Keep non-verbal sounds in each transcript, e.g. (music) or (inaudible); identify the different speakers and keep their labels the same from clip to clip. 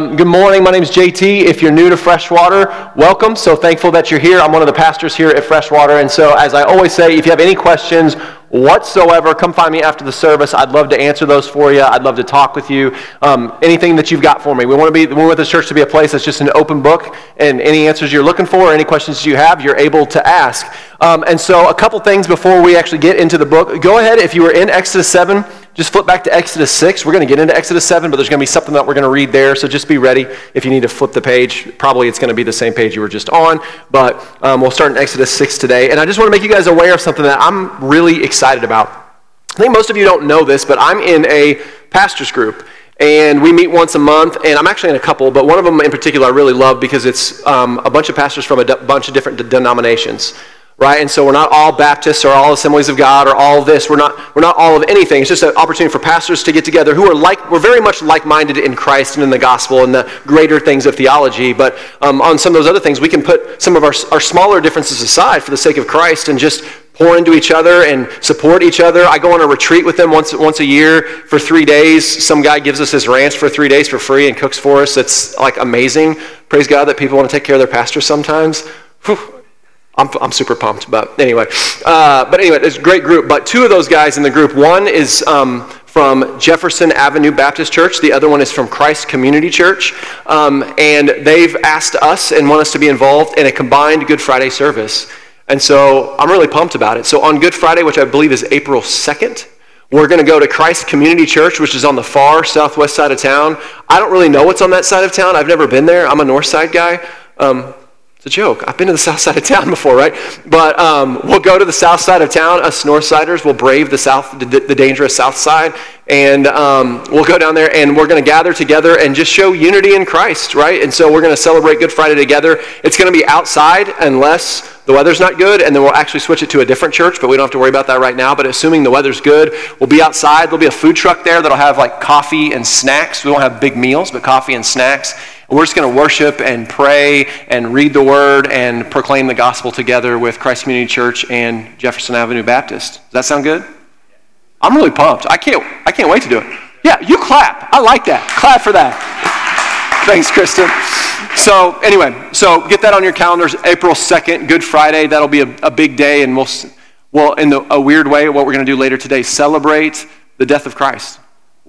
Speaker 1: Um, good morning. My name is JT. If you're new to Freshwater, welcome. So thankful that you're here. I'm one of the pastors here at Freshwater. And so, as I always say, if you have any questions whatsoever, come find me after the service. I'd love to answer those for you. I'd love to talk with you. Um, anything that you've got for me. We want to be, we want this church to be a place that's just an open book, and any answers you're looking for, any questions you have, you're able to ask. Um, and so, a couple things before we actually get into the book. Go ahead, if you were in Exodus 7, just flip back to Exodus 6. We're going to get into Exodus 7, but there's going to be something that we're going to read there. So just be ready if you need to flip the page. Probably it's going to be the same page you were just on, but um, we'll start in Exodus 6 today. And I just want to make you guys aware of something that I'm really excited about. I think most of you don't know this, but I'm in a pastors group and we meet once a month and i'm actually in a couple but one of them in particular i really love because it's um, a bunch of pastors from a d- bunch of different denominations right? And so we're not all Baptists or all Assemblies of God or all this. We're not, we're not all of anything. It's just an opportunity for pastors to get together who are like, we're very much like-minded in Christ and in the gospel and the greater things of theology. But um, on some of those other things, we can put some of our, our smaller differences aside for the sake of Christ and just pour into each other and support each other. I go on a retreat with them once, once a year for three days. Some guy gives us his ranch for three days for free and cooks for us. It's like amazing. Praise God that people want to take care of their pastors sometimes. Whew I'm, I'm super pumped, but anyway. Uh, but anyway, it's a great group. But two of those guys in the group, one is um, from Jefferson Avenue Baptist Church. The other one is from Christ Community Church. Um, and they've asked us and want us to be involved in a combined Good Friday service. And so I'm really pumped about it. So on Good Friday, which I believe is April 2nd, we're going to go to Christ Community Church, which is on the far southwest side of town. I don't really know what's on that side of town. I've never been there. I'm a north side guy. Um, it's a joke. I've been to the (laughs) south side of town before, right? But um, we'll go to the south side of town. Us Northsiders will brave the south, the, the dangerous south side, and um, we'll go down there and we're going to gather together and just show unity in Christ, right? And so we're going to celebrate Good Friday together. It's going to be outside unless the weather's not good, and then we'll actually switch it to a different church, but we don't have to worry about that right now. But assuming the weather's good, we'll be outside. There'll be a food truck there that'll have like coffee and snacks. We won't have big meals, but coffee and snacks. We're just going to worship and pray and read the word and proclaim the gospel together with Christ Community Church and Jefferson Avenue Baptist. Does that sound good? I'm really pumped. I can't, I can't wait to do it. Yeah, you clap. I like that. Clap for that. Thanks, Kristen. So, anyway, so get that on your calendars. April 2nd, Good Friday. That'll be a, a big day, and we'll, well, in the, a weird way, what we're going to do later today, celebrate the death of Christ.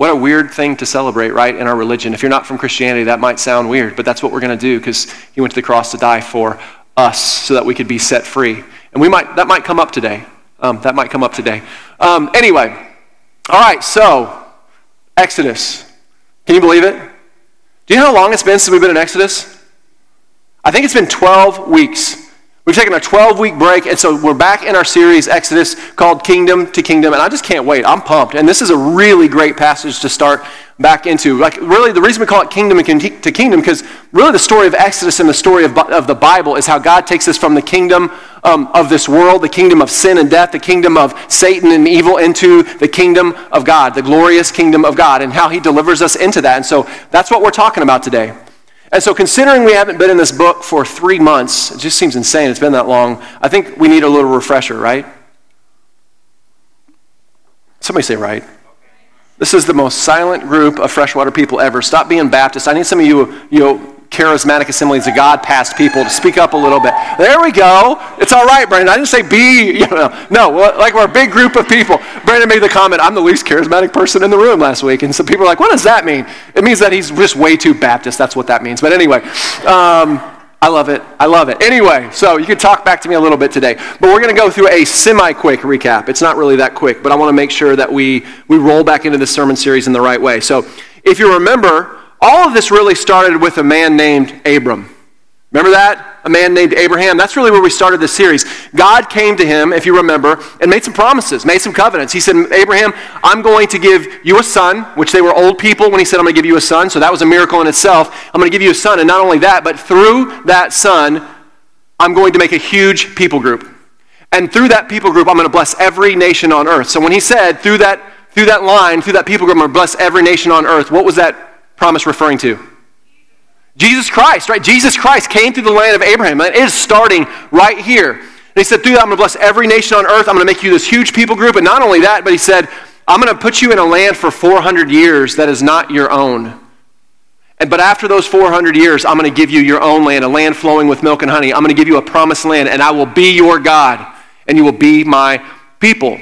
Speaker 1: What a weird thing to celebrate, right, in our religion. If you're not from Christianity, that might sound weird, but that's what we're going to do because he went to the cross to die for us so that we could be set free. And we might, that might come up today. Um, that might come up today. Um, anyway, all right, so Exodus. Can you believe it? Do you know how long it's been since we've been in Exodus? I think it's been 12 weeks. We've taken a 12 week break, and so we're back in our series, Exodus, called Kingdom to Kingdom, and I just can't wait. I'm pumped. And this is a really great passage to start back into. Like, really, the reason we call it Kingdom to Kingdom, because really the story of Exodus and the story of, of the Bible is how God takes us from the kingdom um, of this world, the kingdom of sin and death, the kingdom of Satan and evil, into the kingdom of God, the glorious kingdom of God, and how he delivers us into that. And so that's what we're talking about today. And so, considering we haven't been in this book for three months, it just seems insane it's been that long. I think we need a little refresher, right? Somebody say, right. This is the most silent group of freshwater people ever. Stop being Baptist. I need some of you, you know, charismatic assemblies of God past people to speak up a little bit. There we go. It's all right, Brandon. I didn't say be, (laughs) you know, no, like we're a big group of people. Brandon made the comment, I'm the least charismatic person in the room last week. And some people are like, what does that mean? It means that he's just way too Baptist. That's what that means. But anyway, um, I love it. I love it. Anyway, so you can talk back to me a little bit today. But we're going to go through a semi quick recap. It's not really that quick, but I want to make sure that we, we roll back into this sermon series in the right way. So if you remember, all of this really started with a man named Abram. Remember that? A man named Abraham. That's really where we started this series. God came to him, if you remember, and made some promises, made some covenants. He said, Abraham, I'm going to give you a son, which they were old people when he said, I'm going to give you a son. So that was a miracle in itself. I'm going to give you a son. And not only that, but through that son, I'm going to make a huge people group. And through that people group, I'm going to bless every nation on earth. So when he said, through that, through that line, through that people group, I'm going to bless every nation on earth, what was that promise referring to? Jesus Christ, right? Jesus Christ came through the land of Abraham. And it is starting right here. And he said, through that, I'm going to bless every nation on earth. I'm going to make you this huge people group. And not only that, but he said, I'm going to put you in a land for 400 years that is not your own. And, but after those 400 years, I'm going to give you your own land, a land flowing with milk and honey. I'm going to give you a promised land, and I will be your God, and you will be my people.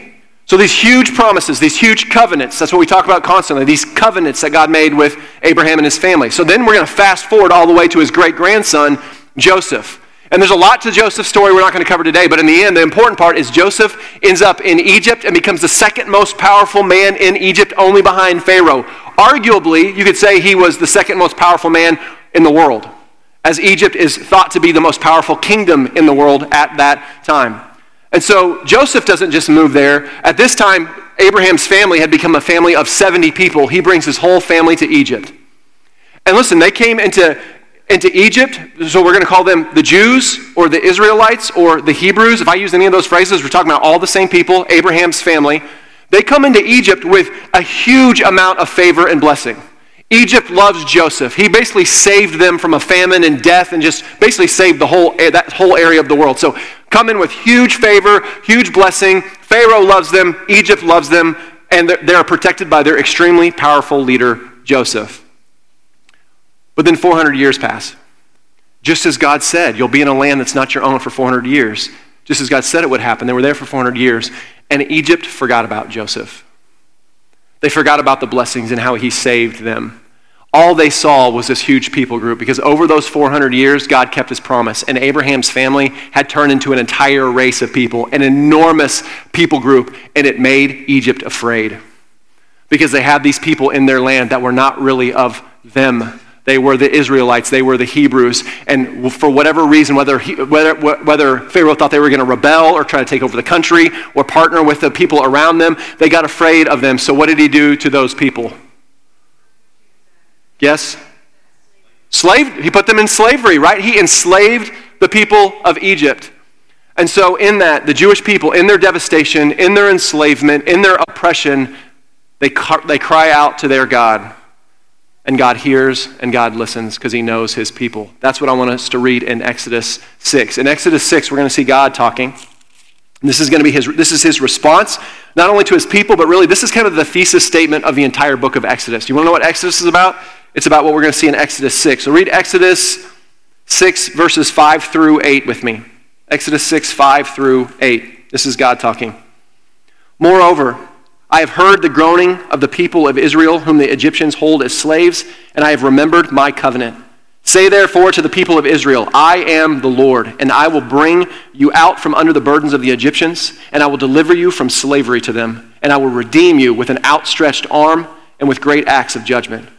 Speaker 1: So, these huge promises, these huge covenants, that's what we talk about constantly, these covenants that God made with Abraham and his family. So, then we're going to fast forward all the way to his great grandson, Joseph. And there's a lot to Joseph's story we're not going to cover today, but in the end, the important part is Joseph ends up in Egypt and becomes the second most powerful man in Egypt, only behind Pharaoh. Arguably, you could say he was the second most powerful man in the world, as Egypt is thought to be the most powerful kingdom in the world at that time. And so Joseph doesn't just move there. At this time, Abraham's family had become a family of 70 people. He brings his whole family to Egypt. And listen, they came into into Egypt, so we're going to call them the Jews or the Israelites or the Hebrews. If I use any of those phrases, we're talking about all the same people, Abraham's family. They come into Egypt with a huge amount of favor and blessing. Egypt loves Joseph. He basically saved them from a famine and death and just basically saved the whole, that whole area of the world. So come in with huge favor, huge blessing. Pharaoh loves them, Egypt loves them, and they are protected by their extremely powerful leader, Joseph. But then 400 years pass. Just as God said, you'll be in a land that's not your own for 400 years. Just as God said it would happen. They were there for 400 years. And Egypt forgot about Joseph. They forgot about the blessings and how he saved them. All they saw was this huge people group because over those 400 years, God kept his promise. And Abraham's family had turned into an entire race of people, an enormous people group, and it made Egypt afraid because they had these people in their land that were not really of them. They were the Israelites. They were the Hebrews. And for whatever reason, whether, he, whether, whether Pharaoh thought they were going to rebel or try to take over the country or partner with the people around them, they got afraid of them. So what did he do to those people? Yes? Slaved. He put them in slavery, right? He enslaved the people of Egypt. And so, in that, the Jewish people, in their devastation, in their enslavement, in their oppression, they, they cry out to their God and God hears and God listens because he knows his people. That's what I want us to read in Exodus 6. In Exodus 6, we're going to see God talking. This is going to be his this is his response not only to his people but really this is kind of the thesis statement of the entire book of Exodus. You want to know what Exodus is about? It's about what we're going to see in Exodus 6. So read Exodus 6 verses 5 through 8 with me. Exodus 6 5 through 8. This is God talking. Moreover, I have heard the groaning of the people of Israel, whom the Egyptians hold as slaves, and I have remembered my covenant. Say therefore to the people of Israel, I am the Lord, and I will bring you out from under the burdens of the Egyptians, and I will deliver you from slavery to them, and I will redeem you with an outstretched arm and with great acts of judgment.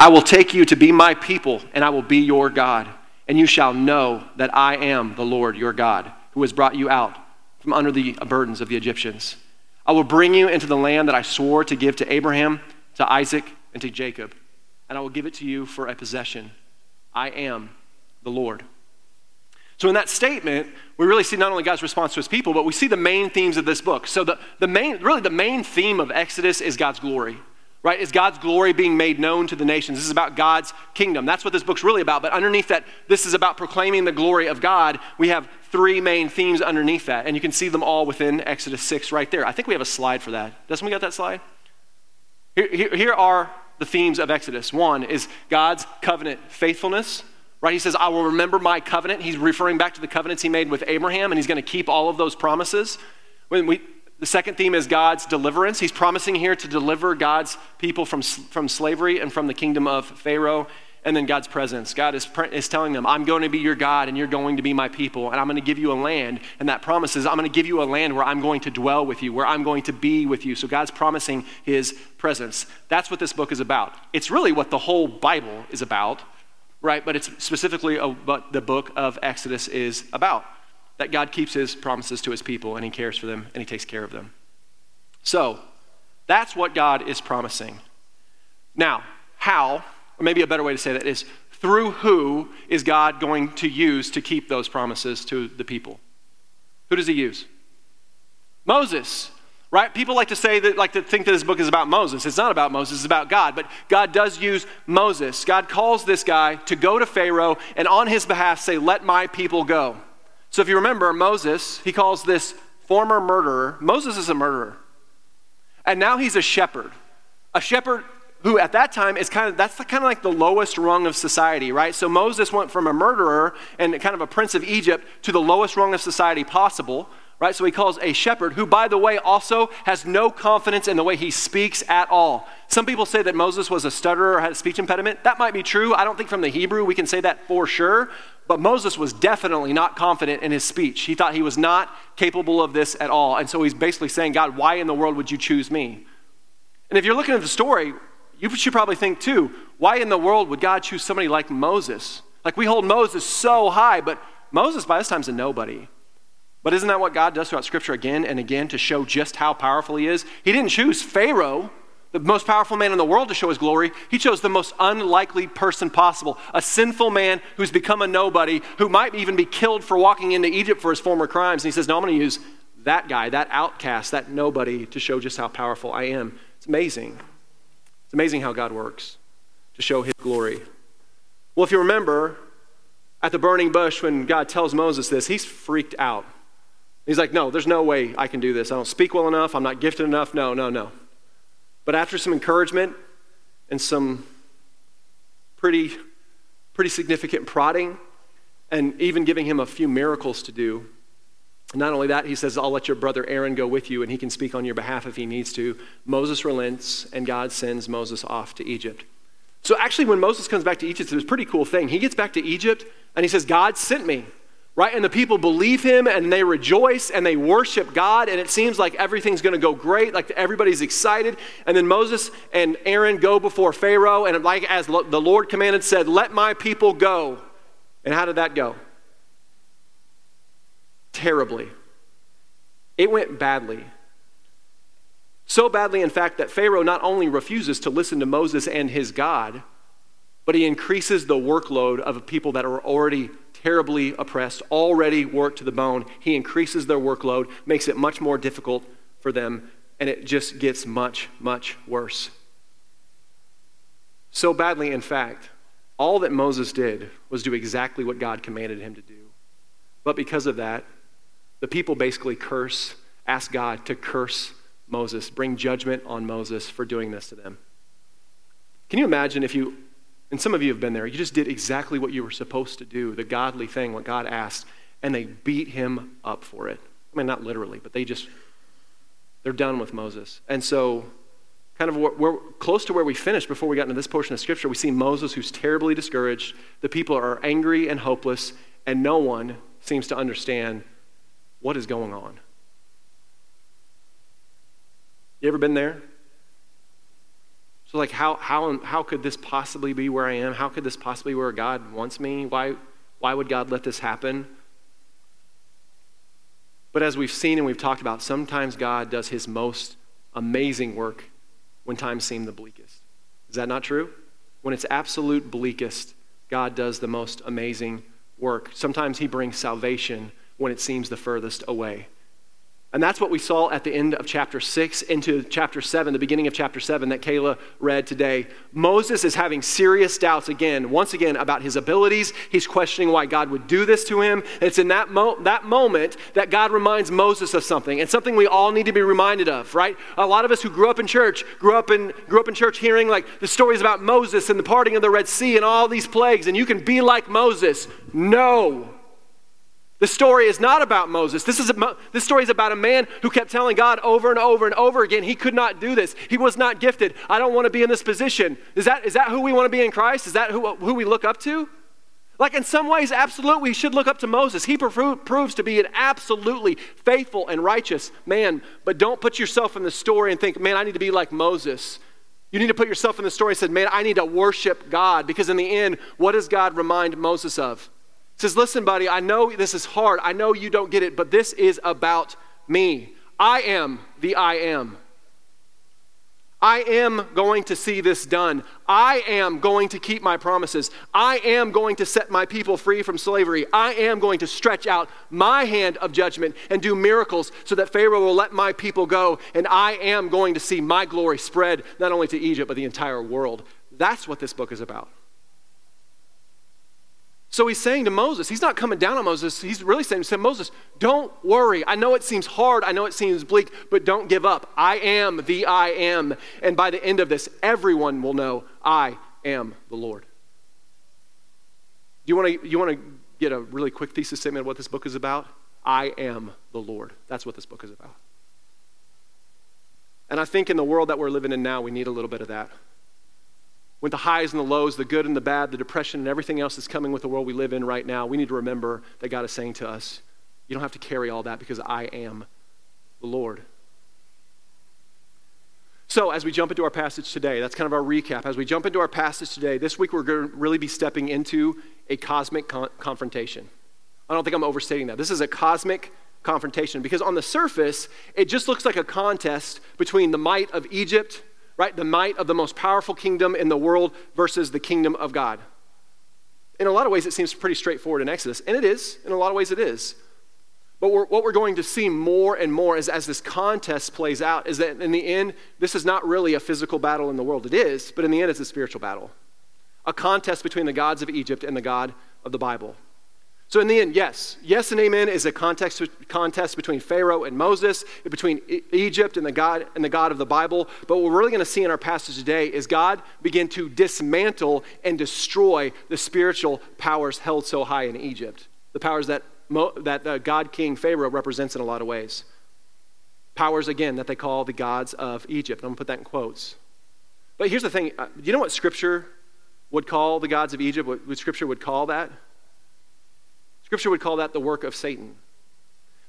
Speaker 1: I will take you to be my people, and I will be your God, and you shall know that I am the Lord your God, who has brought you out from under the burdens of the Egyptians. I will bring you into the land that I swore to give to Abraham, to Isaac, and to Jacob, and I will give it to you for a possession. I am the Lord. So, in that statement, we really see not only God's response to his people, but we see the main themes of this book. So, the, the main, really, the main theme of Exodus is God's glory right? Is God's glory being made known to the nations? This is about God's kingdom. That's what this book's really about. But underneath that, this is about proclaiming the glory of God. We have three main themes underneath that, and you can see them all within Exodus 6 right there. I think we have a slide for that. Doesn't we got that slide? Here, here, here are the themes of Exodus. One is God's covenant faithfulness. Right? He says, I will remember my covenant. He's referring back to the covenants he made with Abraham, and he's going to keep all of those promises. When we, the second theme is God's deliverance. He's promising here to deliver God's people from, from slavery and from the kingdom of Pharaoh. And then God's presence. God is, is telling them, I'm going to be your God and you're going to be my people, and I'm going to give you a land. And that promise is, I'm going to give you a land where I'm going to dwell with you, where I'm going to be with you. So God's promising his presence. That's what this book is about. It's really what the whole Bible is about, right? But it's specifically what the book of Exodus is about that God keeps his promises to his people and he cares for them and he takes care of them. So, that's what God is promising. Now, how, or maybe a better way to say that is through who is God going to use to keep those promises to the people? Who does he use? Moses, right? People like to say that, like to think that this book is about Moses. It's not about Moses, it's about God. But God does use Moses. God calls this guy to go to Pharaoh and on his behalf say, Let my people go. So if you remember, Moses, he calls this former murderer, Moses is a murderer. And now he's a shepherd. A shepherd who at that time is kind of that's kind of like the lowest rung of society, right? So Moses went from a murderer and kind of a prince of Egypt to the lowest rung of society possible, right? So he calls a shepherd who by the way also has no confidence in the way he speaks at all. Some people say that Moses was a stutterer or had a speech impediment. That might be true. I don't think from the Hebrew we can say that for sure, but Moses was definitely not confident in his speech. He thought he was not capable of this at all. And so he's basically saying, "God, why in the world would you choose me?" And if you're looking at the story, you should probably think too, why in the world would God choose somebody like Moses? Like we hold Moses so high, but Moses by this time is a nobody. But isn't that what God does throughout Scripture again and again to show just how powerful He is? He didn't choose Pharaoh, the most powerful man in the world, to show His glory. He chose the most unlikely person possible a sinful man who's become a nobody, who might even be killed for walking into Egypt for his former crimes. And He says, No, I'm going to use that guy, that outcast, that nobody to show just how powerful I am. It's amazing. It's amazing how God works to show his glory. Well, if you remember, at the burning bush, when God tells Moses this, he's freaked out. He's like, No, there's no way I can do this. I don't speak well enough. I'm not gifted enough. No, no, no. But after some encouragement and some pretty, pretty significant prodding, and even giving him a few miracles to do, not only that, he says, I'll let your brother Aaron go with you and he can speak on your behalf if he needs to. Moses relents and God sends Moses off to Egypt. So actually, when Moses comes back to Egypt, it's a pretty cool thing. He gets back to Egypt and he says, God sent me, right? And the people believe him and they rejoice and they worship God and it seems like everything's going to go great, like everybody's excited. And then Moses and Aaron go before Pharaoh and like as the Lord commanded said, let my people go. And how did that go? terribly. It went badly. So badly, in fact, that Pharaoh not only refuses to listen to Moses and his God, but he increases the workload of people that are already terribly oppressed, already worked to the bone. He increases their workload, makes it much more difficult for them, and it just gets much, much worse. So badly, in fact, all that Moses did was do exactly what God commanded him to do. But because of that, the people basically curse, ask God to curse Moses, bring judgment on Moses for doing this to them. Can you imagine if you, and some of you have been there, you just did exactly what you were supposed to do, the godly thing, what God asked, and they beat him up for it? I mean, not literally, but they just, they're done with Moses. And so, kind of we're close to where we finished before we got into this portion of Scripture. We see Moses who's terribly discouraged. The people are angry and hopeless, and no one seems to understand what is going on? You ever been there? So, like, how, how, how could this possibly be where I am? How could this possibly be where God wants me? Why, why would God let this happen? But as we've seen and we've talked about, sometimes God does his most amazing work when times seem the bleakest. Is that not true? When it's absolute bleakest, God does the most amazing work. Sometimes he brings salvation when it seems the furthest away. And that's what we saw at the end of chapter 6 into chapter 7, the beginning of chapter 7 that Kayla read today. Moses is having serious doubts again, once again, about his abilities. He's questioning why God would do this to him. And it's in that, mo- that moment that God reminds Moses of something, and something we all need to be reminded of, right? A lot of us who grew up in church grew up in, grew up in church hearing like the stories about Moses and the parting of the Red Sea and all these plagues, and you can be like Moses. No. The story is not about Moses. This, is a, this story is about a man who kept telling God over and over and over again he could not do this. He was not gifted. I don't want to be in this position. Is that, is that who we want to be in Christ? Is that who, who we look up to? Like, in some ways, absolutely, we should look up to Moses. He proves to be an absolutely faithful and righteous man. But don't put yourself in the story and think, man, I need to be like Moses. You need to put yourself in the story and say, man, I need to worship God. Because in the end, what does God remind Moses of? Says, Listen, buddy, I know this is hard. I know you don't get it, but this is about me. I am the I am. I am going to see this done. I am going to keep my promises. I am going to set my people free from slavery. I am going to stretch out my hand of judgment and do miracles so that Pharaoh will let my people go. And I am going to see my glory spread not only to Egypt, but the entire world. That's what this book is about. So he's saying to Moses, he's not coming down on Moses. He's really saying to Moses, don't worry. I know it seems hard. I know it seems bleak, but don't give up. I am the I am. And by the end of this, everyone will know I am the Lord. Do you want to, you want to get a really quick thesis statement of what this book is about? I am the Lord. That's what this book is about. And I think in the world that we're living in now, we need a little bit of that with the highs and the lows, the good and the bad, the depression and everything else that's coming with the world we live in right now, we need to remember that God is saying to us, you don't have to carry all that because I am the Lord. So, as we jump into our passage today, that's kind of our recap. As we jump into our passage today, this week we're going to really be stepping into a cosmic con- confrontation. I don't think I'm overstating that. This is a cosmic confrontation because on the surface, it just looks like a contest between the might of Egypt right? The might of the most powerful kingdom in the world versus the kingdom of God. In a lot of ways, it seems pretty straightforward in Exodus, and it is. In a lot of ways, it is. But we're, what we're going to see more and more is, as this contest plays out is that in the end, this is not really a physical battle in the world. It is, but in the end, it's a spiritual battle. A contest between the gods of Egypt and the God of the Bible. So, in the end, yes. Yes and amen is a context, contest between Pharaoh and Moses, between Egypt and the, God, and the God of the Bible. But what we're really going to see in our passage today is God begin to dismantle and destroy the spiritual powers held so high in Egypt. The powers that, Mo, that the God King Pharaoh represents in a lot of ways. Powers, again, that they call the gods of Egypt. I'm going to put that in quotes. But here's the thing uh, do you know what Scripture would call the gods of Egypt? What, what Scripture would call that? Scripture would call that the work of Satan.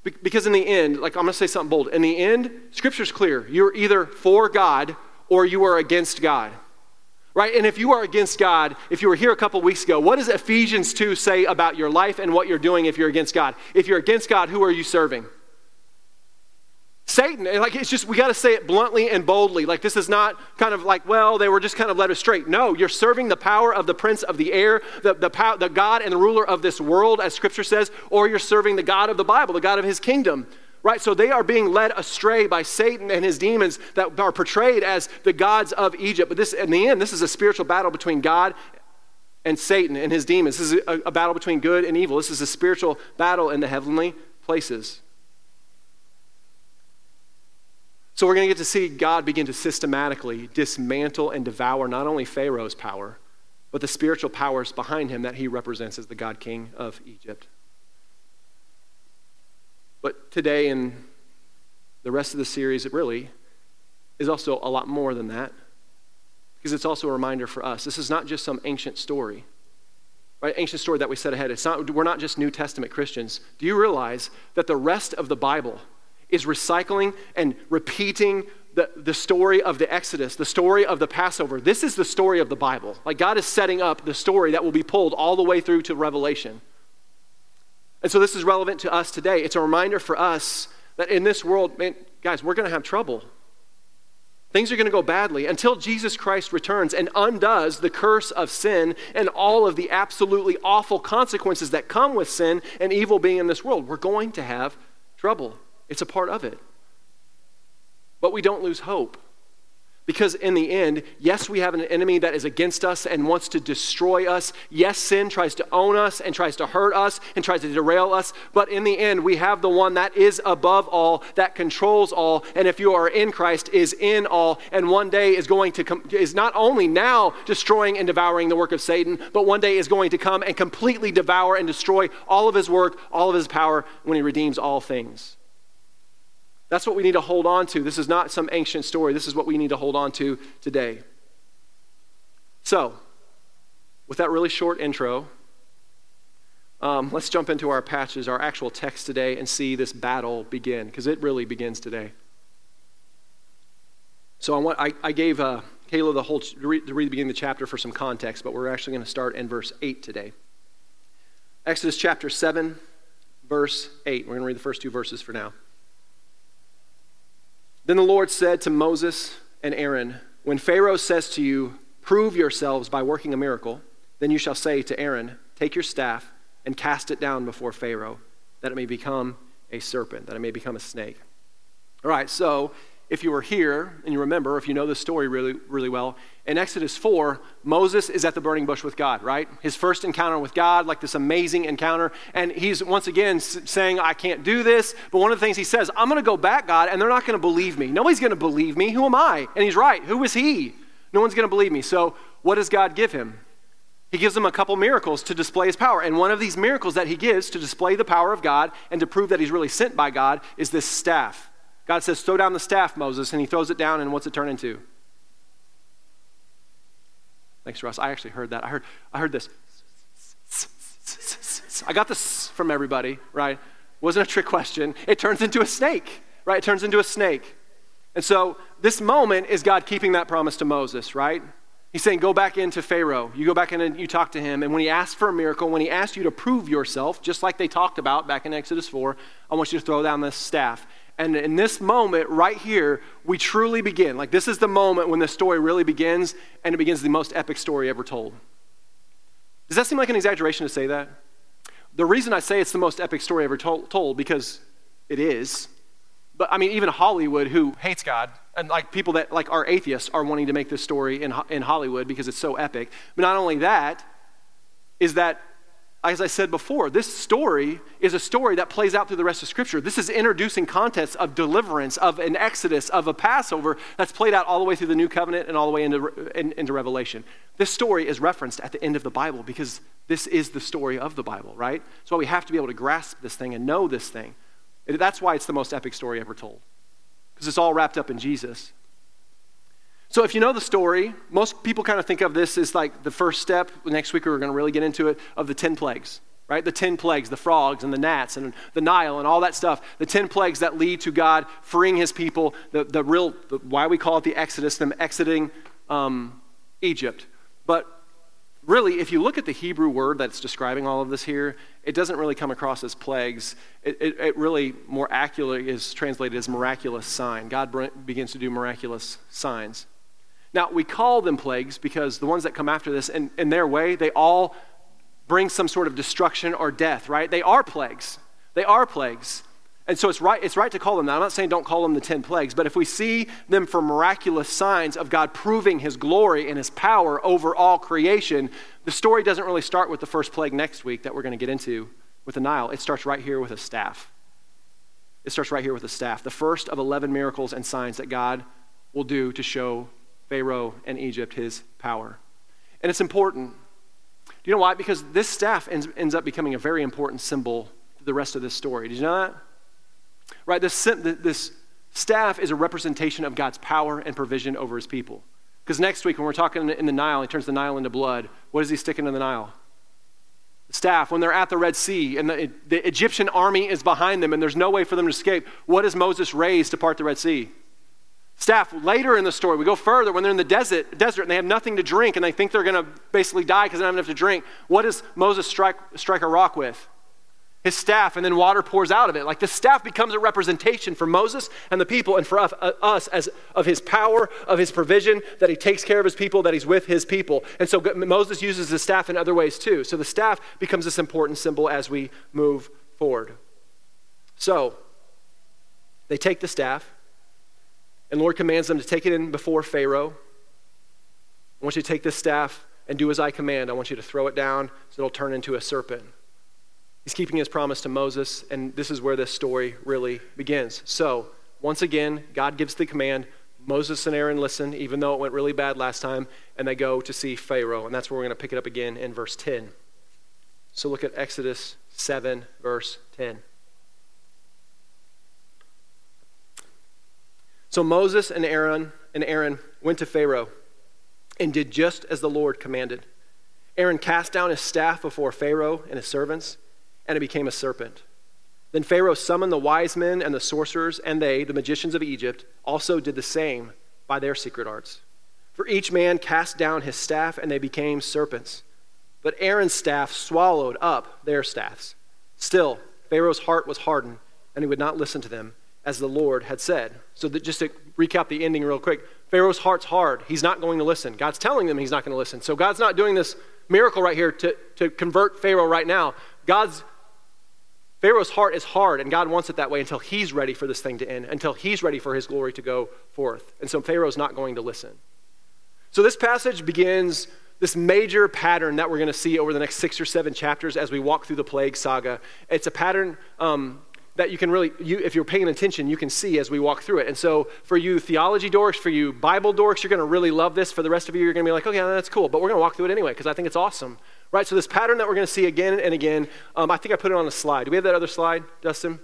Speaker 1: Because in the end, like I'm going to say something bold, in the end, Scripture's clear. You're either for God or you are against God. Right? And if you are against God, if you were here a couple weeks ago, what does Ephesians 2 say about your life and what you're doing if you're against God? If you're against God, who are you serving? Satan. Eh, like it's just we got to say it bluntly and boldly. Like this is not kind of like, well, they were just kind of led astray. No, you're serving the power of the prince of the air, the, the, power, the God and the ruler of this world, as scripture says, or you're serving the God of the Bible, the God of his kingdom. Right? So they are being led astray by Satan and his demons that are portrayed as the gods of Egypt. But this in the end, this is a spiritual battle between God and Satan and his demons. This is a, a battle between good and evil. This is a spiritual battle in the heavenly places. So we're going to get to see God begin to systematically dismantle and devour not only Pharaoh's power, but the spiritual powers behind him that he represents as the God King of Egypt. But today, in the rest of the series, it really is also a lot more than that, because it's also a reminder for us. This is not just some ancient story, right? Ancient story that we set ahead. It's not, we're not just New Testament Christians. Do you realize that the rest of the Bible is recycling and repeating the, the story of the Exodus, the story of the Passover. This is the story of the Bible. Like God is setting up the story that will be pulled all the way through to Revelation. And so this is relevant to us today. It's a reminder for us that in this world, man, guys, we're going to have trouble. Things are going to go badly until Jesus Christ returns and undoes the curse of sin and all of the absolutely awful consequences that come with sin and evil being in this world. We're going to have trouble. It's a part of it. But we don't lose hope. Because in the end, yes, we have an enemy that is against us and wants to destroy us. Yes, sin tries to own us and tries to hurt us and tries to derail us. But in the end, we have the one that is above all, that controls all, and if you are in Christ, is in all, and one day is going to come, is not only now destroying and devouring the work of Satan, but one day is going to come and completely devour and destroy all of his work, all of his power when he redeems all things. That's what we need to hold on to. This is not some ancient story. This is what we need to hold on to today. So, with that really short intro, um, let's jump into our patches, our actual text today, and see this battle begin, because it really begins today. So I, want, I, I gave uh, Kayla the whole to read, to read the beginning of the chapter for some context, but we're actually going to start in verse 8 today. Exodus chapter 7, verse 8. We're going to read the first two verses for now. Then the Lord said to Moses and Aaron, When Pharaoh says to you, Prove yourselves by working a miracle, then you shall say to Aaron, Take your staff and cast it down before Pharaoh, that it may become a serpent, that it may become a snake. All right, so if you were here and you remember, if you know this story really, really well, in Exodus 4, Moses is at the burning bush with God, right? His first encounter with God, like this amazing encounter. And he's once again saying, I can't do this. But one of the things he says, I'm going to go back, God, and they're not going to believe me. Nobody's going to believe me. Who am I? And he's right. Who is he? No one's going to believe me. So what does God give him? He gives him a couple miracles to display his power. And one of these miracles that he gives to display the power of God and to prove that he's really sent by God is this staff. God says, Throw down the staff, Moses. And he throws it down, and what's it turn into? Thanks, Russ. I actually heard that. I heard, I heard this. I got this from everybody, right? Wasn't a trick question. It turns into a snake, right? It turns into a snake. And so this moment is God keeping that promise to Moses, right? He's saying, go back into Pharaoh. You go back in and you talk to him. And when he asks for a miracle, when he asks you to prove yourself, just like they talked about back in Exodus 4, I want you to throw down this staff. And in this moment, right here, we truly begin. Like, this is the moment when the story really begins, and it begins the most epic story ever told. Does that seem like an exaggeration to say that? The reason I say it's the most epic story ever told, told because it is, but I mean, even Hollywood, who hates God, and like people that like are atheists, are wanting to make this story in, in Hollywood because it's so epic. But not only that, is that, as I said before, this story is a story that plays out through the rest of Scripture. This is introducing context of deliverance, of an Exodus, of a Passover that's played out all the way through the New Covenant and all the way into, in, into Revelation. This story is referenced at the end of the Bible because this is the story of the Bible, right? So we have to be able to grasp this thing and know this thing. That's why it's the most epic story ever told, because it's all wrapped up in Jesus. So, if you know the story, most people kind of think of this as like the first step. Next week, we're going to really get into it of the 10 plagues, right? The 10 plagues, the frogs and the gnats and the Nile and all that stuff. The 10 plagues that lead to God freeing his people, the, the real, the, why we call it the Exodus, them exiting um, Egypt. But really, if you look at the Hebrew word that's describing all of this here, it doesn't really come across as plagues. It, it, it really more accurately is translated as miraculous sign. God begins to do miraculous signs. Now, we call them plagues because the ones that come after this, in, in their way, they all bring some sort of destruction or death, right? They are plagues. They are plagues. And so it's right, it's right to call them that. I'm not saying don't call them the 10 plagues, but if we see them for miraculous signs of God proving his glory and his power over all creation, the story doesn't really start with the first plague next week that we're going to get into with the Nile. It starts right here with a staff. It starts right here with a staff. The first of 11 miracles and signs that God will do to show Pharaoh and Egypt his power. And it's important. Do you know why? Because this staff ends, ends up becoming a very important symbol to the rest of this story. Did you know that? Right? This, this staff is a representation of God's power and provision over his people. Because next week, when we're talking in the Nile, he turns the Nile into blood. What is he sticking in the Nile? The staff. When they're at the Red Sea and the, the Egyptian army is behind them and there's no way for them to escape, what does Moses raise to part the Red Sea? Staff. Later in the story, we go further when they're in the desert, desert and they have nothing to drink and they think they're going to basically die because they don't have enough to drink. What does Moses strike, strike a rock with? his staff, and then water pours out of it. Like the staff becomes a representation for Moses and the people, and for us, uh, us as of his power, of his provision, that he takes care of his people, that he's with his people. And so Moses uses the staff in other ways too. So the staff becomes this important symbol as we move forward. So they take the staff, and Lord commands them to take it in before Pharaoh. I want you to take this staff and do as I command. I want you to throw it down so it'll turn into a serpent. He's keeping his promise to Moses, and this is where this story really begins. So, once again, God gives the command. Moses and Aaron listen, even though it went really bad last time, and they go to see Pharaoh. And that's where we're going to pick it up again in verse 10. So, look at Exodus 7, verse 10. So Moses and Aaron and Aaron went to Pharaoh and did just as the Lord commanded. Aaron cast down his staff before Pharaoh and his servants and it became a serpent. Then Pharaoh summoned the wise men and the sorcerers, and they, the magicians of Egypt, also did the same by their secret arts. For each man cast down his staff, and they became serpents. But Aaron's staff swallowed up their staffs. Still, Pharaoh's heart was hardened, and he would not listen to them, as the Lord had said. So, that, just to recap the ending real quick Pharaoh's heart's hard. He's not going to listen. God's telling them he's not going to listen. So, God's not doing this miracle right here to, to convert Pharaoh right now. God's Pharaoh's heart is hard, and God wants it that way until he's ready for this thing to end, until he's ready for his glory to go forth. And so Pharaoh's not going to listen. So this passage begins this major pattern that we're going to see over the next six or seven chapters as we walk through the plague saga. It's a pattern um, that you can really, you, if you're paying attention, you can see as we walk through it. And so for you theology dorks, for you Bible dorks, you're going to really love this. For the rest of you, you're going to be like, okay, that's cool. But we're going to walk through it anyway because I think it's awesome. Right? So this pattern that we're going to see again and again, um, I think I put it on a slide. Do we have that other slide, Dustin?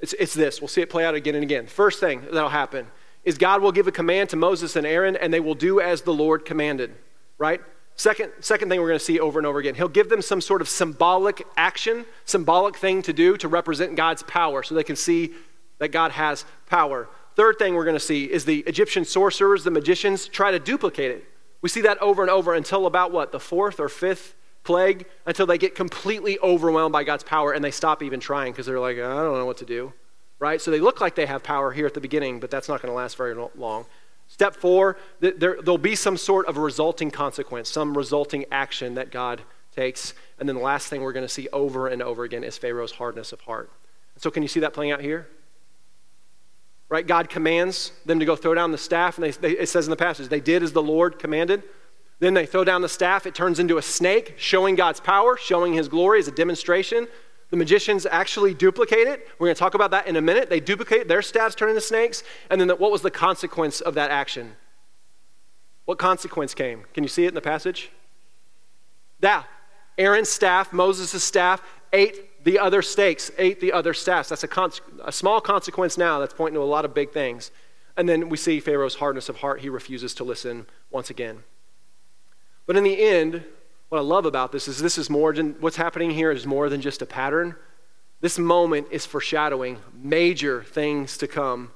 Speaker 1: It's, it's this. We'll see it play out again and again. First thing that'll happen is God will give a command to Moses and Aaron, and they will do as the Lord commanded. Right? Second, second thing we're going to see over and over again, he'll give them some sort of symbolic action, symbolic thing to do to represent God's power so they can see that God has power. Third thing we're going to see is the Egyptian sorcerers, the magicians, try to duplicate it. We see that over and over until about what, the fourth or fifth plague, until they get completely overwhelmed by God's power and they stop even trying because they're like, I don't know what to do. Right? So they look like they have power here at the beginning, but that's not going to last very long. Step four, there, will be some sort of resulting consequence, some resulting action that God takes. And then the last thing we're going to see over and over again is Pharaoh's hardness of heart. So, can you see that playing out here? Right? God commands them to go throw down the staff, and they, they, it says in the passage, they did as the Lord commanded. Then they throw down the staff, it turns into a snake, showing God's power, showing his glory as a demonstration. The magicians actually duplicate it. We're going to talk about that in a minute. They duplicate their staffs turn into snakes. And then the, what was the consequence of that action? What consequence came? Can you see it in the passage? Yeah. Aaron's staff, Moses' staff, ate the other stakes, ate the other staffs. That's a, con- a small consequence now that's pointing to a lot of big things. And then we see Pharaoh's hardness of heart. He refuses to listen once again. But in the end, what I love about this is this is more than what's happening here is more than just a pattern. This moment is foreshadowing major things to come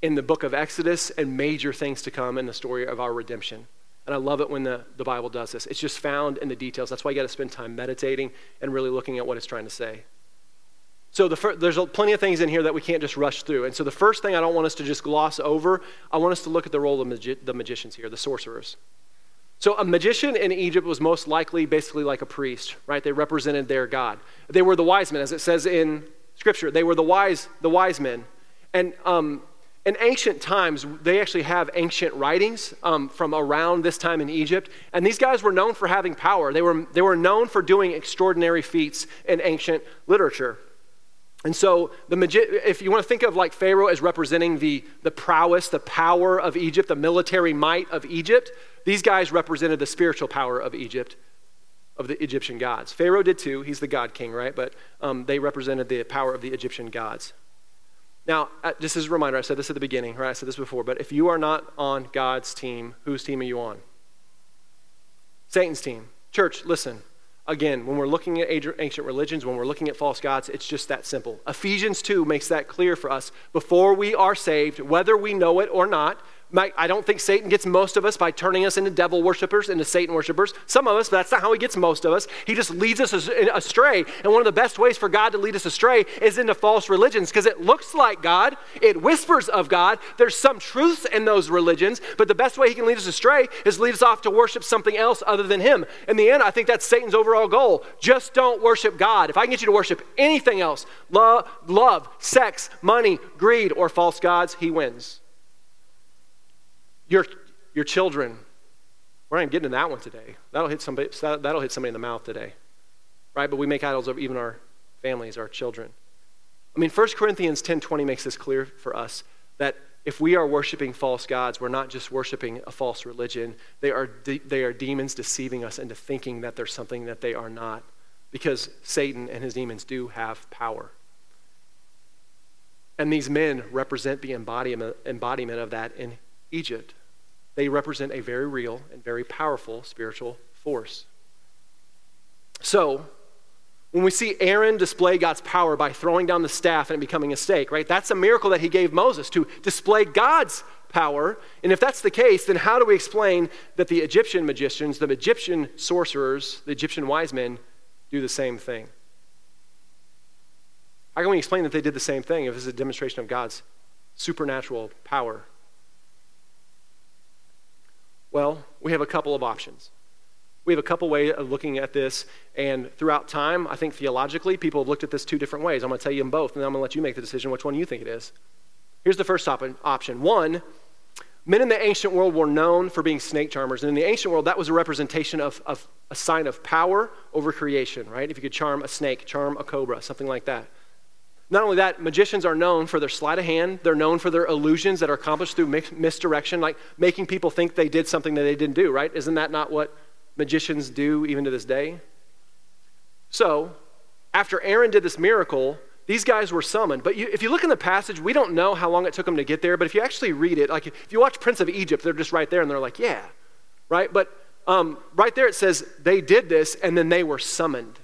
Speaker 1: in the book of Exodus and major things to come in the story of our redemption. And I love it when the, the Bible does this. It's just found in the details. That's why you got to spend time meditating and really looking at what it's trying to say. So the fir- there's plenty of things in here that we can't just rush through. And so the first thing I don't want us to just gloss over, I want us to look at the role of magi- the magicians here, the sorcerers. So a magician in Egypt was most likely basically like a priest, right? They represented their God. They were the wise men, as it says in Scripture. They were the wise, the wise men. And um, in ancient times, they actually have ancient writings um, from around this time in Egypt. And these guys were known for having power. They were, they were known for doing extraordinary feats in ancient literature. And so, the magi- if you want to think of like Pharaoh as representing the, the prowess, the power of Egypt, the military might of Egypt, these guys represented the spiritual power of Egypt, of the Egyptian gods. Pharaoh did too. He's the god king, right? But um, they represented the power of the Egyptian gods. Now, uh, just as a reminder, I said this at the beginning, right? I said this before, but if you are not on God's team, whose team are you on? Satan's team. Church, listen. Again, when we're looking at ancient religions, when we're looking at false gods, it's just that simple. Ephesians 2 makes that clear for us. Before we are saved, whether we know it or not, I don't think Satan gets most of us by turning us into devil worshippers, into Satan worshippers. Some of us, but that's not how he gets most of us. He just leads us astray. And one of the best ways for God to lead us astray is into false religions because it looks like God, it whispers of God. There's some truths in those religions, but the best way he can lead us astray is lead us off to worship something else other than him. In the end, I think that's Satan's overall goal. Just don't worship God. If I can get you to worship anything else, love, love sex, money, greed, or false gods, he wins. Your, your children, we're not even getting to that one today. That'll hit, somebody, that'll hit somebody in the mouth today. Right? But we make idols of even our families, our children. I mean, 1 Corinthians 10.20 makes this clear for us that if we are worshiping false gods, we're not just worshiping a false religion. They are, de- they are demons deceiving us into thinking that they're something that they are not because Satan and his demons do have power. And these men represent the embodiment, embodiment of that in Egypt they represent a very real and very powerful spiritual force. So, when we see Aaron display God's power by throwing down the staff and becoming a stake, right? That's a miracle that he gave Moses to display God's power. And if that's the case, then how do we explain that the Egyptian magicians, the Egyptian sorcerers, the Egyptian wise men do the same thing? How can we explain that they did the same thing if it's a demonstration of God's supernatural power well, we have a couple of options. We have a couple ways of looking at this, and throughout time, I think theologically, people have looked at this two different ways. I'm going to tell you them both, and then I'm going to let you make the decision which one you think it is. Here's the first op- option. One, men in the ancient world were known for being snake charmers, and in the ancient world, that was a representation of, of a sign of power over creation, right? If you could charm a snake, charm a cobra, something like that. Not only that, magicians are known for their sleight of hand. They're known for their illusions that are accomplished through misdirection, like making people think they did something that they didn't do, right? Isn't that not what magicians do even to this day? So, after Aaron did this miracle, these guys were summoned. But you, if you look in the passage, we don't know how long it took them to get there. But if you actually read it, like if you watch Prince of Egypt, they're just right there and they're like, yeah, right? But um, right there it says they did this and then they were summoned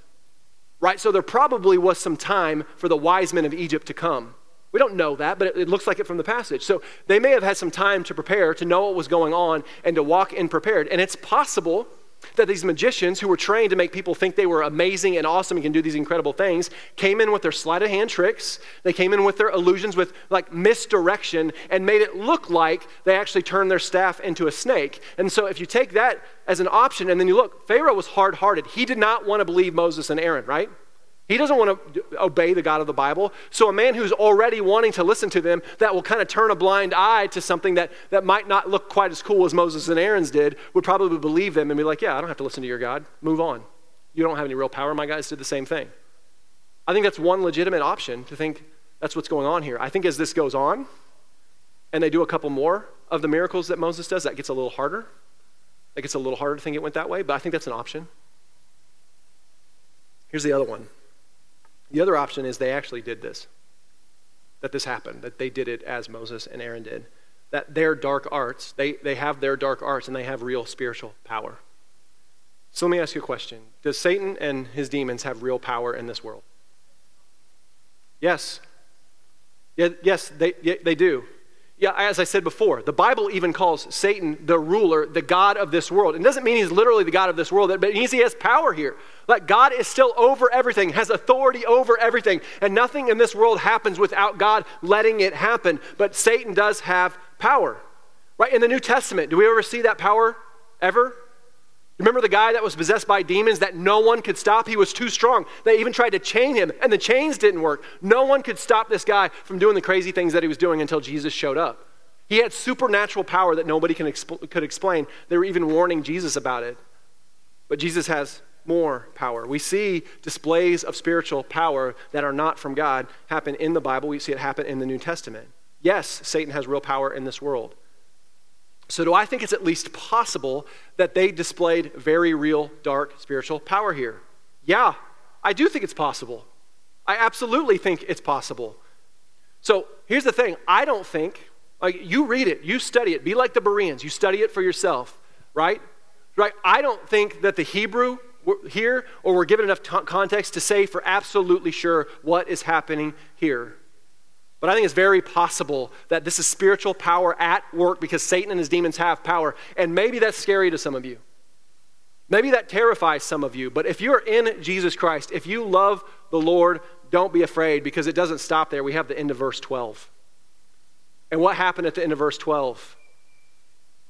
Speaker 1: right? So there probably was some time for the wise men of Egypt to come. We don't know that, but it, looks like it from the passage. So they may have had some time to prepare, to know what was going on, and to walk in prepared. And it's possible that these magicians who were trained to make people think they were amazing and awesome and can do these incredible things came in with their sleight of hand tricks. They came in with their illusions, with like misdirection, and made it look like they actually turned their staff into a snake. And so if you take that as an option and then you look, Pharaoh was hard hearted. He did not want to believe Moses and Aaron, right? He doesn't want to obey the God of the Bible. So, a man who's already wanting to listen to them, that will kind of turn a blind eye to something that, that might not look quite as cool as Moses and Aaron's did, would probably believe them and be like, Yeah, I don't have to listen to your God. Move on. You don't have any real power. My guys did the same thing. I think that's one legitimate option to think that's what's going on here. I think as this goes on, and they do a couple more of the miracles that Moses does, that gets a little harder. It gets a little harder to think it went that way, but I think that's an option. Here's the other one. The other option is they actually did this, that this happened, that they did it as Moses and Aaron did. That their dark arts, they, they have their dark arts and they have real spiritual power. So let me ask you a question Does Satan and his demons have real power in this world? Yes. Yes, they, they do. Yeah, as I said before, the Bible even calls Satan the ruler, the God of this world. It doesn't mean he's literally the God of this world, but it means he has power here. Like God is still over everything, has authority over everything, and nothing in this world happens without God letting it happen. But Satan does have power. Right? In the New Testament, do we ever see that power ever? Remember the guy that was possessed by demons that no one could stop? He was too strong. They even tried to chain him, and the chains didn't work. No one could stop this guy from doing the crazy things that he was doing until Jesus showed up. He had supernatural power that nobody can exp- could explain. They were even warning Jesus about it. But Jesus has more power. We see displays of spiritual power that are not from God happen in the Bible. We see it happen in the New Testament. Yes, Satan has real power in this world. So, do I think it's at least possible that they displayed very real, dark spiritual power here? Yeah, I do think it's possible. I absolutely think it's possible. So, here's the thing I don't think, like, you read it, you study it, be like the Bereans, you study it for yourself, right? Right? I don't think that the Hebrew here, or we're given enough t- context to say for absolutely sure what is happening here. But I think it's very possible that this is spiritual power at work because Satan and his demons have power. And maybe that's scary to some of you. Maybe that terrifies some of you. But if you're in Jesus Christ, if you love the Lord, don't be afraid because it doesn't stop there. We have the end of verse 12. And what happened at the end of verse 12?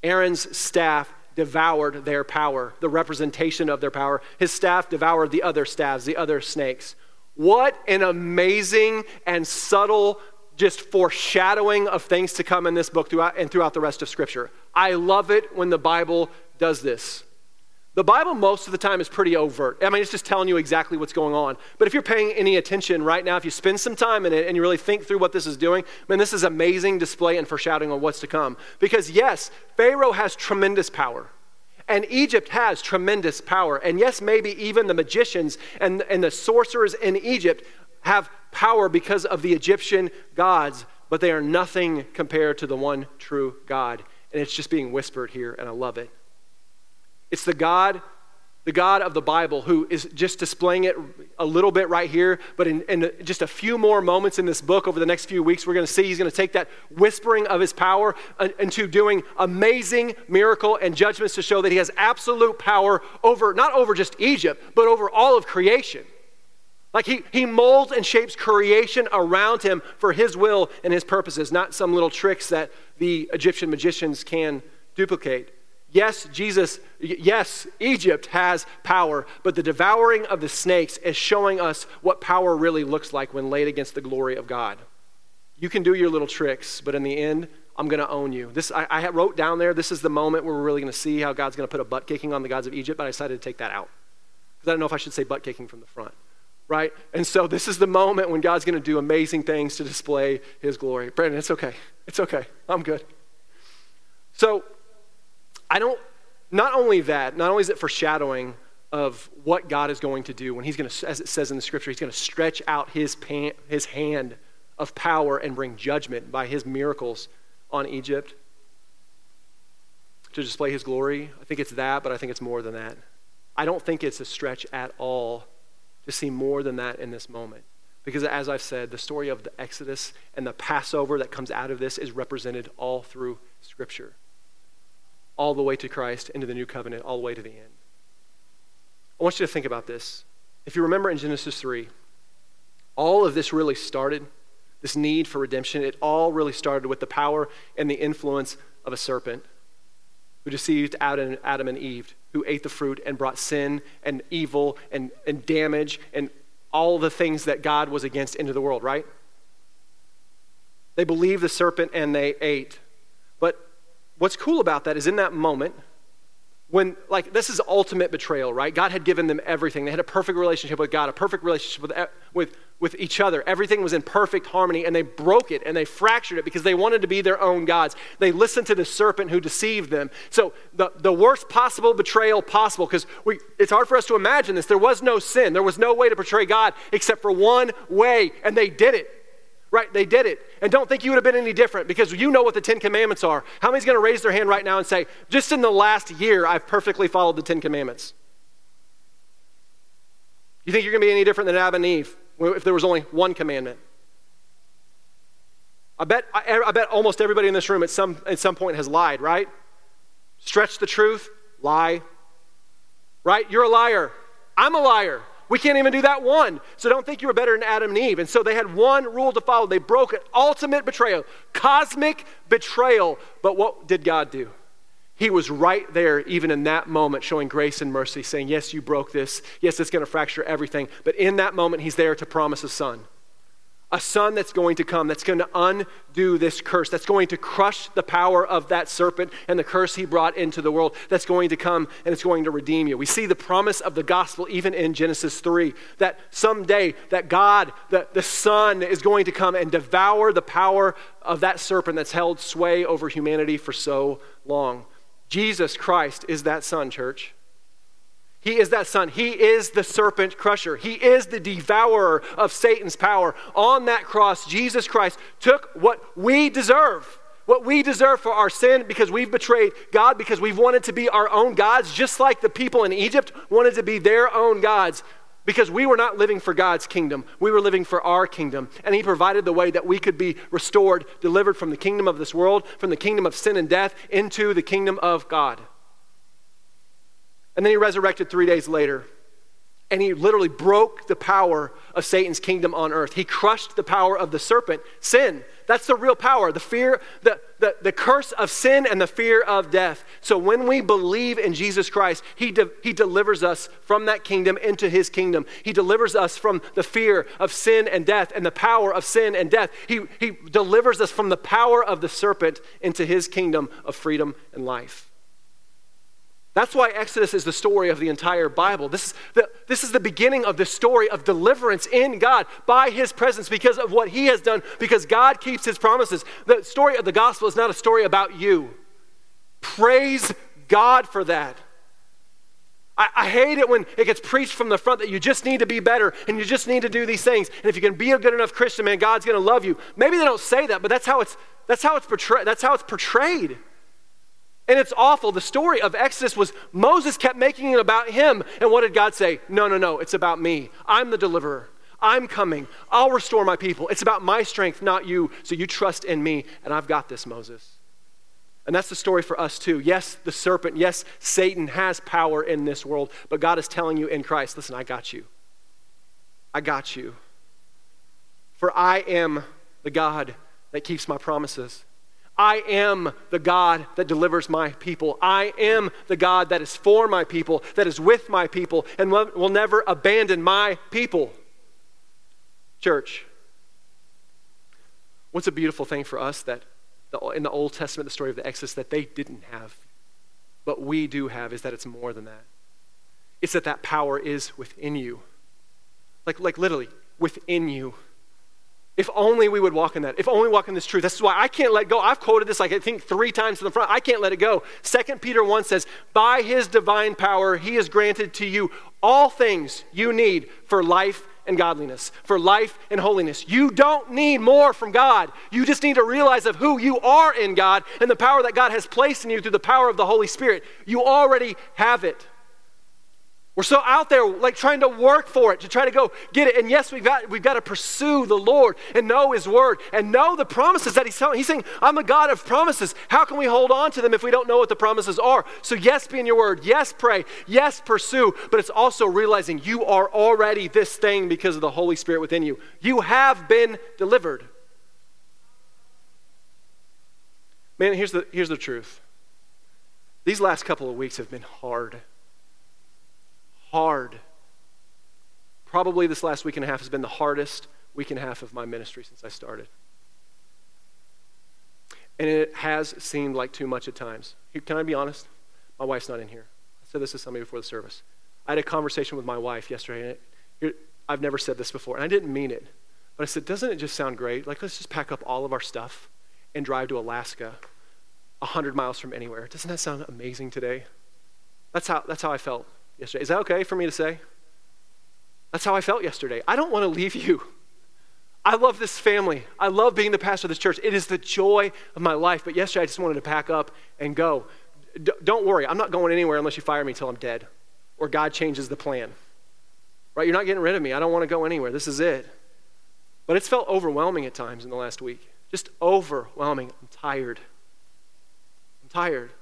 Speaker 1: Aaron's staff devoured their power, the representation of their power. His staff devoured the other staffs, the other snakes. What an amazing and subtle just foreshadowing of things to come in this book throughout, and throughout the rest of Scripture. I love it when the Bible does this. The Bible, most of the time, is pretty overt. I mean, it's just telling you exactly what's going on. But if you're paying any attention right now, if you spend some time in it and you really think through what this is doing, man, this is amazing display and foreshadowing of what's to come. Because, yes, Pharaoh has tremendous power. And Egypt has tremendous power. And yes, maybe even the magicians and, and the sorcerers in Egypt have power because of the Egyptian gods, but they are nothing compared to the one true God. And it's just being whispered here, and I love it. It's the God, the God of the Bible, who is just displaying it a little bit right here, but in, in just a few more moments in this book over the next few weeks, we're going to see he's going to take that whispering of his power into doing amazing miracle and judgments to show that he has absolute power over, not over just Egypt, but over all of creation. Like he, he molds and shapes creation around him for his will and his purposes, not some little tricks that the Egyptian magicians can duplicate. Yes, Jesus, yes, Egypt has power, but the devouring of the snakes is showing us what power really looks like when laid against the glory of God. You can do your little tricks, but in the end, I'm going to own you. This I, I wrote down there. This is the moment where we're really going to see how God's going to put a butt kicking on the gods of Egypt. But I decided to take that out because I don't know if I should say butt kicking from the front, right? And so this is the moment when God's going to do amazing things to display His glory. Brandon, it's okay. It's okay. I'm good. So I don't. Not only that, not only is it foreshadowing of what God is going to do when He's going to, as it says in the Scripture, He's going to stretch out His pan, His hand of power and bring judgment by His miracles on Egypt to display his glory. I think it's that, but I think it's more than that. I don't think it's a stretch at all to see more than that in this moment. Because as I've said, the story of the Exodus and the Passover that comes out of this is represented all through Scripture, all the way to Christ, into the new covenant, all the way to the end. I want you to think about this. If you remember in Genesis 3, all of this really started this need for redemption, it all really started with the power and the influence of a serpent who deceived Adam, and Eve, who ate the fruit and brought sin and evil and, and damage and all the things that God was against into the world, right? They believed the serpent and they ate. But what's cool about that is in that moment, when like this is ultimate betrayal right god had given them everything they had a perfect relationship with god a perfect relationship with, with, with each other everything was in perfect harmony and they broke it and they fractured it because they wanted to be their own gods they listened to the serpent who deceived them so the, the worst possible betrayal possible because it's hard for us to imagine this there was no sin there was no way to betray god except for one way and they did it Right? They did it. And don't think you would have been any different because you know what the Ten Commandments are. How many's going to raise their hand right now and say, just in the last year, I've perfectly followed the Ten Commandments? You think you're going to be any different than Adam and Eve if there was only one commandment? I bet, I, I bet almost everybody in this room at some, at some point has lied, right? Stretch the truth, lie. Right? You're a liar. I'm a liar. We can't even do that one. So don't think you were better than Adam and Eve. And so they had one rule to follow. They broke it. Ultimate betrayal, cosmic betrayal. But what did God do? He was right there, even in that moment, showing grace and mercy, saying, Yes, you broke this. Yes, it's going to fracture everything. But in that moment, He's there to promise a son a son that's going to come, that's going to undo this curse, that's going to crush the power of that serpent and the curse he brought into the world, that's going to come and it's going to redeem you. We see the promise of the gospel even in Genesis 3 that someday that God, the, the Son, is going to come and devour the power of that serpent that's held sway over humanity for so long. Jesus Christ is that Son, church. He is that son. He is the serpent crusher. He is the devourer of Satan's power. On that cross, Jesus Christ took what we deserve, what we deserve for our sin because we've betrayed God, because we've wanted to be our own gods, just like the people in Egypt wanted to be their own gods. Because we were not living for God's kingdom, we were living for our kingdom. And He provided the way that we could be restored, delivered from the kingdom of this world, from the kingdom of sin and death, into the kingdom of God. And then he resurrected three days later. And he literally broke the power of Satan's kingdom on earth. He crushed the power of the serpent, sin. That's the real power, the fear, the, the, the curse of sin and the fear of death. So when we believe in Jesus Christ, he, de- he delivers us from that kingdom into his kingdom. He delivers us from the fear of sin and death and the power of sin and death. He, he delivers us from the power of the serpent into his kingdom of freedom and life. That's why Exodus is the story of the entire Bible. This is, the, this is the beginning of the story of deliverance in God by His presence because of what He has done, because God keeps His promises. The story of the gospel is not a story about you. Praise God for that. I, I, hate it when it gets preached from the front that you just need to be better and you just need to do these things. And if you can be a good enough Christian, man, God's going to love you. Maybe they don't say that, but that's how it's, that's how it's, portray- that's how it's portrayed. And it's awful. The story of Exodus was Moses kept making it about him. And what did God say? No, no, no, it's about me. I'm the deliverer. I'm coming. I'll restore my people. It's about my strength, not you. So you trust in me, and I've got this, Moses. And that's the story for us too. Yes, the serpent, yes, Satan has power in this world, but God is telling you in Christ listen, I got you. I got you. For I am the God that keeps my promises. I am the God that delivers my people. I am the God that is for my people, that is with my people, and will never abandon my people. Church, what's a beautiful thing for us that in the Old Testament, the story of the Exodus, that they didn't have, but we do have, is that it's more than that. It's that that power is within you. Like, like literally, within you. If only we would walk in that. If only walk in this truth. That's why I can't let go. I've quoted this like I think three times in the front. I can't let it go. Second Peter 1 says, By his divine power, he has granted to you all things you need for life and godliness, for life and holiness. You don't need more from God. You just need to realize of who you are in God and the power that God has placed in you through the power of the Holy Spirit. You already have it. We're so out there like trying to work for it, to try to go get it. And yes, we've got, we've got to pursue the Lord and know His word and know the promises that He's telling. He's saying, I'm a God of promises. How can we hold on to them if we don't know what the promises are? So, yes, be in your word. Yes, pray. Yes, pursue. But it's also realizing you are already this thing because of the Holy Spirit within you. You have been delivered. Man, here's the, here's the truth. These last couple of weeks have been hard hard. Probably this last week and a half has been the hardest week and a half of my ministry since I started. And it has seemed like too much at times. Can I be honest? My wife's not in here. I said this to somebody before the service. I had a conversation with my wife yesterday, and it, I've never said this before, and I didn't mean it. But I said, doesn't it just sound great? Like, let's just pack up all of our stuff and drive to Alaska, 100 miles from anywhere. Doesn't that sound amazing today? That's how, that's how I felt yesterday. Is that okay for me to say? That's how I felt yesterday. I don't want to leave you. I love this family. I love being the pastor of this church. It is the joy of my life. But yesterday I just wanted to pack up and go. D- don't worry, I'm not going anywhere unless you fire me until I'm dead or God changes the plan. Right? You're not getting rid of me. I don't want to go anywhere. This is it. But it's felt overwhelming at times in the last week. Just overwhelming. I'm tired. I'm tired.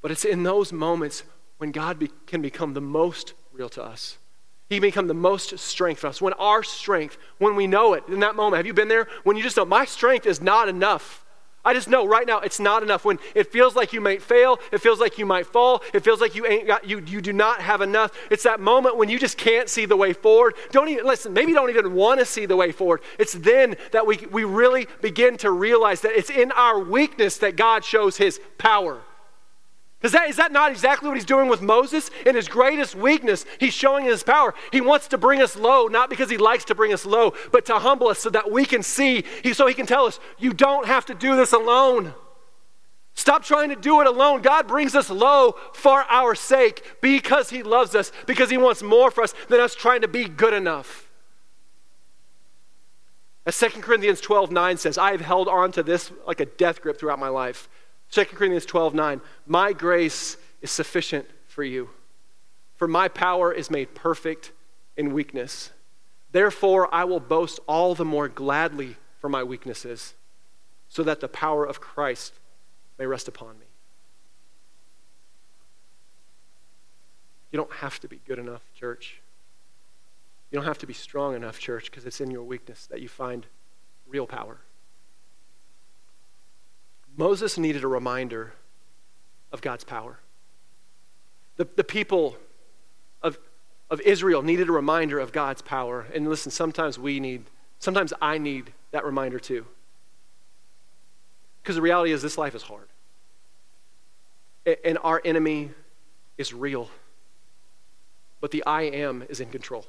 Speaker 1: But it's in those moments when God be, can become the most real to us. He can become the most strength for us. When our strength, when we know it in that moment, have you been there? When you just know, my strength is not enough. I just know right now it's not enough. When it feels like you might fail, it feels like you might fall, it feels like you ain't got you you do not have enough. It's that moment when you just can't see the way forward. Don't even listen, maybe don't even want to see the way forward. It's then that we we really begin to realize that it's in our weakness that God shows his power. Because that, is that not exactly what he's doing with Moses? In his greatest weakness, he's showing his power. He wants to bring us low, not because he likes to bring us low, but to humble us so that we can see, he, so he can tell us, you don't have to do this alone. Stop trying to do it alone. God brings us low for our sake because he loves us, because he wants more for us than us trying to be good enough. As 2 Corinthians 12 9 says, I have held on to this like a death grip throughout my life. 2 Corinthians 12 9. My grace is sufficient for you, for my power is made perfect in weakness. Therefore, I will boast all the more gladly for my weaknesses, so that the power of Christ may rest upon me. You don't have to be good enough, church. You don't have to be strong enough, church, because it's in your weakness that you find real power. Moses needed a reminder of God's power. The, the people of, of Israel needed a reminder of God's power. And listen, sometimes we need, sometimes I need that reminder too. Because the reality is, this life is hard. And our enemy is real. But the I am is in control.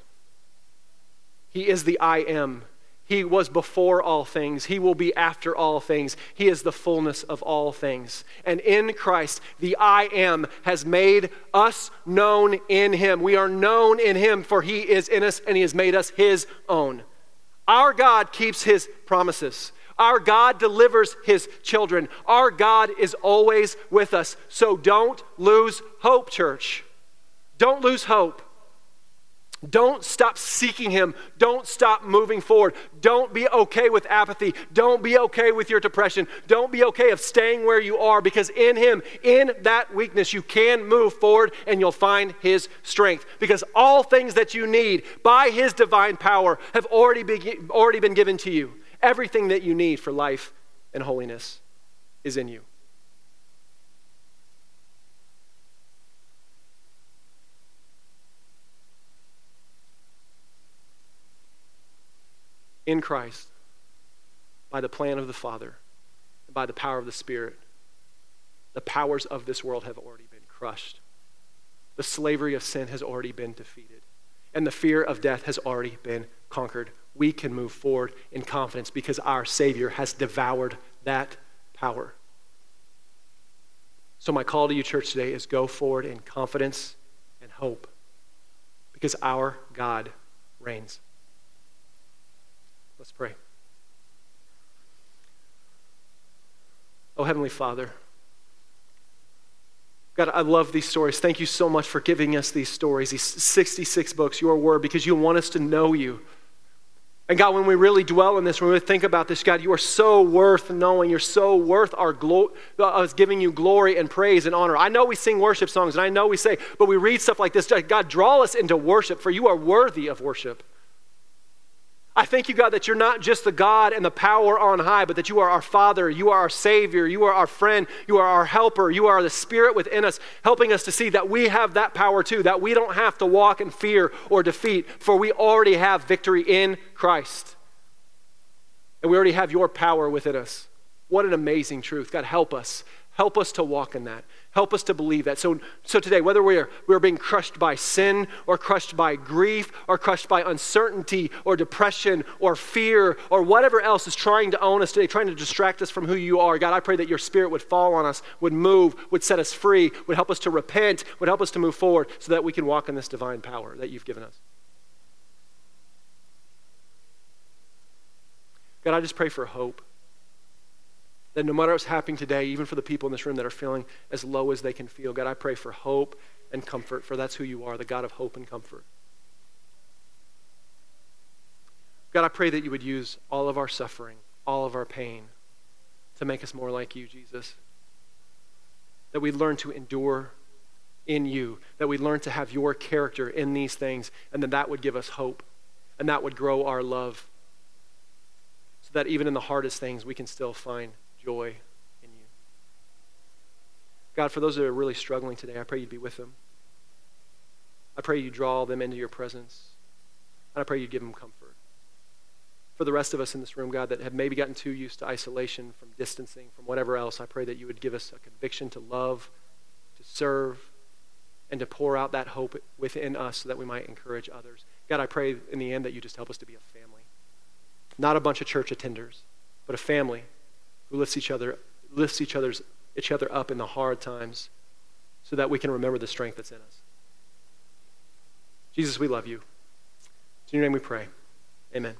Speaker 1: He is the I am he was before all things. He will be after all things. He is the fullness of all things. And in Christ, the I am has made us known in Him. We are known in Him, for He is in us and He has made us His own. Our God keeps His promises. Our God delivers His children. Our God is always with us. So don't lose hope, church. Don't lose hope. Don't stop seeking Him. Don't stop moving forward. Don't be okay with apathy. Don't be okay with your depression. Don't be okay of staying where you are because in Him, in that weakness, you can move forward and you'll find His strength. Because all things that you need by His divine power have already been, already been given to you. Everything that you need for life and holiness is in you. In Christ, by the plan of the Father, by the power of the Spirit, the powers of this world have already been crushed. The slavery of sin has already been defeated, and the fear of death has already been conquered. We can move forward in confidence because our Savior has devoured that power. So, my call to you, church, today is go forward in confidence and hope because our God reigns. Let's pray. Oh, Heavenly Father, God, I love these stories. Thank you so much for giving us these stories, these 66 books, your word, because you want us to know you. And God, when we really dwell in this, when we think about this, God, you are so worth knowing. You're so worth our glo- uh, us giving you glory and praise and honor. I know we sing worship songs, and I know we say, but we read stuff like this. God, draw us into worship, for you are worthy of worship. I thank you, God, that you're not just the God and the power on high, but that you are our Father, you are our Savior, you are our friend, you are our helper, you are the Spirit within us, helping us to see that we have that power too, that we don't have to walk in fear or defeat, for we already have victory in Christ. And we already have your power within us. What an amazing truth. God, help us. Help us to walk in that. Help us to believe that. So, so today, whether we are, we are being crushed by sin or crushed by grief or crushed by uncertainty or depression or fear or whatever else is trying to own us today, trying to distract us from who you are, God, I pray that your spirit would fall on us, would move, would set us free, would help us to repent, would help us to move forward so that we can walk in this divine power that you've given us. God, I just pray for hope. That no matter what's happening today, even for the people in this room that are feeling as low as they can feel, God, I pray for hope and comfort, for that's who you are, the God of hope and comfort. God, I pray that you would use all of our suffering, all of our pain, to make us more like you, Jesus. That we learn to endure in you, that we learn to have your character in these things, and then that would give us hope, and that would grow our love, so that even in the hardest things, we can still find joy in you. God, for those that are really struggling today, I pray you'd be with them. I pray you draw them into your presence. And I pray you give them comfort. For the rest of us in this room, God, that have maybe gotten too used to isolation, from distancing, from whatever else, I pray that you would give us a conviction to love, to serve, and to pour out that hope within us so that we might encourage others. God, I pray in the end that you just help us to be a family. Not a bunch of church attenders, but a family who lifts each other, lifts each other's each other up in the hard times so that we can remember the strength that's in us. Jesus, we love you. In your name we pray. Amen.